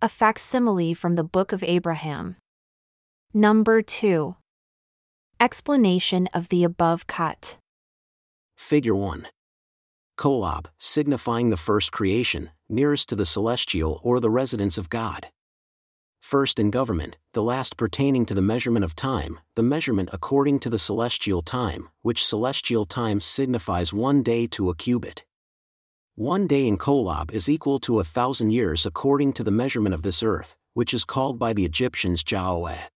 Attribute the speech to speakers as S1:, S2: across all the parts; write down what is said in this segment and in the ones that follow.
S1: A facsimile from the Book of Abraham. Number 2. Explanation of the above cut.
S2: Figure 1. Kolob, signifying the first creation, nearest to the celestial or the residence of God. First in government, the last pertaining to the measurement of time, the measurement according to the celestial time, which celestial time signifies one day to a cubit. One day in Kolob is equal to a thousand years according to the measurement of this earth, which is called by the Egyptians Jah-oh-eh.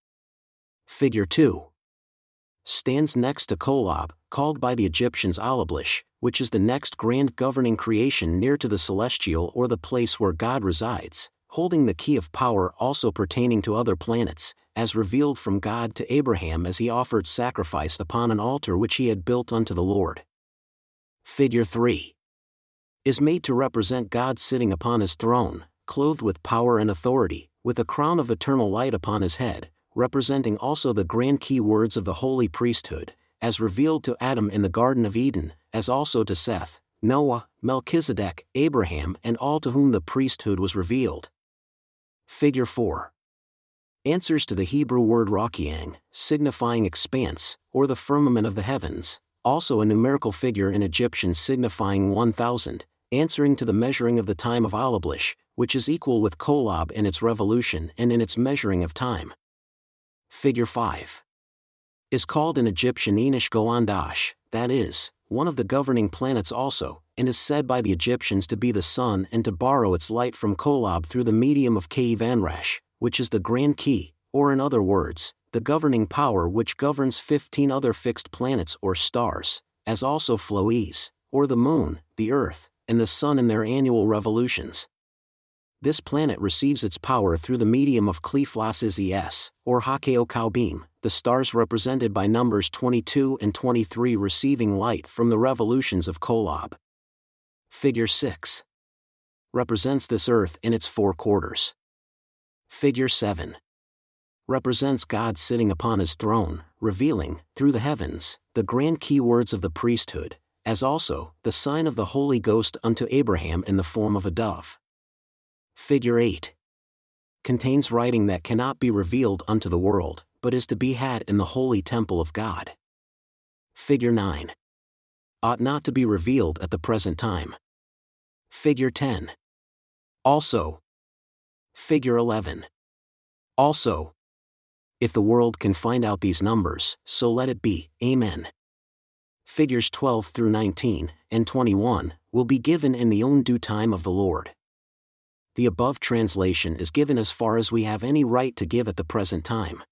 S2: Figure 2 stands next to Kolob, called by the Egyptians Oliblish, which is the next grand governing creation near to the celestial or the place where God resides, holding the key of power also pertaining to other planets, as revealed from God to Abraham as he offered sacrifice upon an altar which he had built unto the Lord. Figure 3 is made to represent God sitting upon his throne, clothed with power and authority, with a crown of eternal light upon his head, representing also the grand key words of the holy priesthood, as revealed to Adam in the Garden of Eden, as also to Seth, Noah, Melchizedek, Abraham, and all to whom the priesthood was revealed. Figure 4 answers to the Hebrew word Raukeeyang, signifying expanse, or the firmament of the heavens, also a numerical figure in Egyptian signifying 1000, answering to the measuring of the time of Oliblish, which is equal with Kolob in its revolution and in its measuring of time. Figure 5 is called in Egyptian Enish-go-on-dosh, that is, one of the governing planets also, and is said by the Egyptians to be the sun and to borrow its light from Kolob through the medium of Kae-e-vanrash, which is the grand key, or in other words, the governing power which governs 15 other fixed planets or stars, as also Floeese, or the moon, the earth, and the sun in their annual revolutions this planet receives its power through the medium of Cleflas or Hah-ko-kau-beam, the stars represented by numbers 22 and 23 receiving light from the revolutions of Kolob. Figure 6 represents this earth in its four quarters. Figure 7 represents God sitting upon his throne, revealing, through the heavens, the grand key words of the priesthood, as also, the sign of the Holy Ghost unto Abraham in the form of a dove. Figure 8 contains writing that cannot be revealed unto the world, but is to be had in the holy temple of God. Figure 9 ought not to be revealed at the present time. Figure 10 also. Figure 11 also. If the world can find out these numbers, so let it be, Amen. Figures 12 through 19 and 21 will be given in the own due time of the Lord the above translation is given as far as we have any right to give at the present time.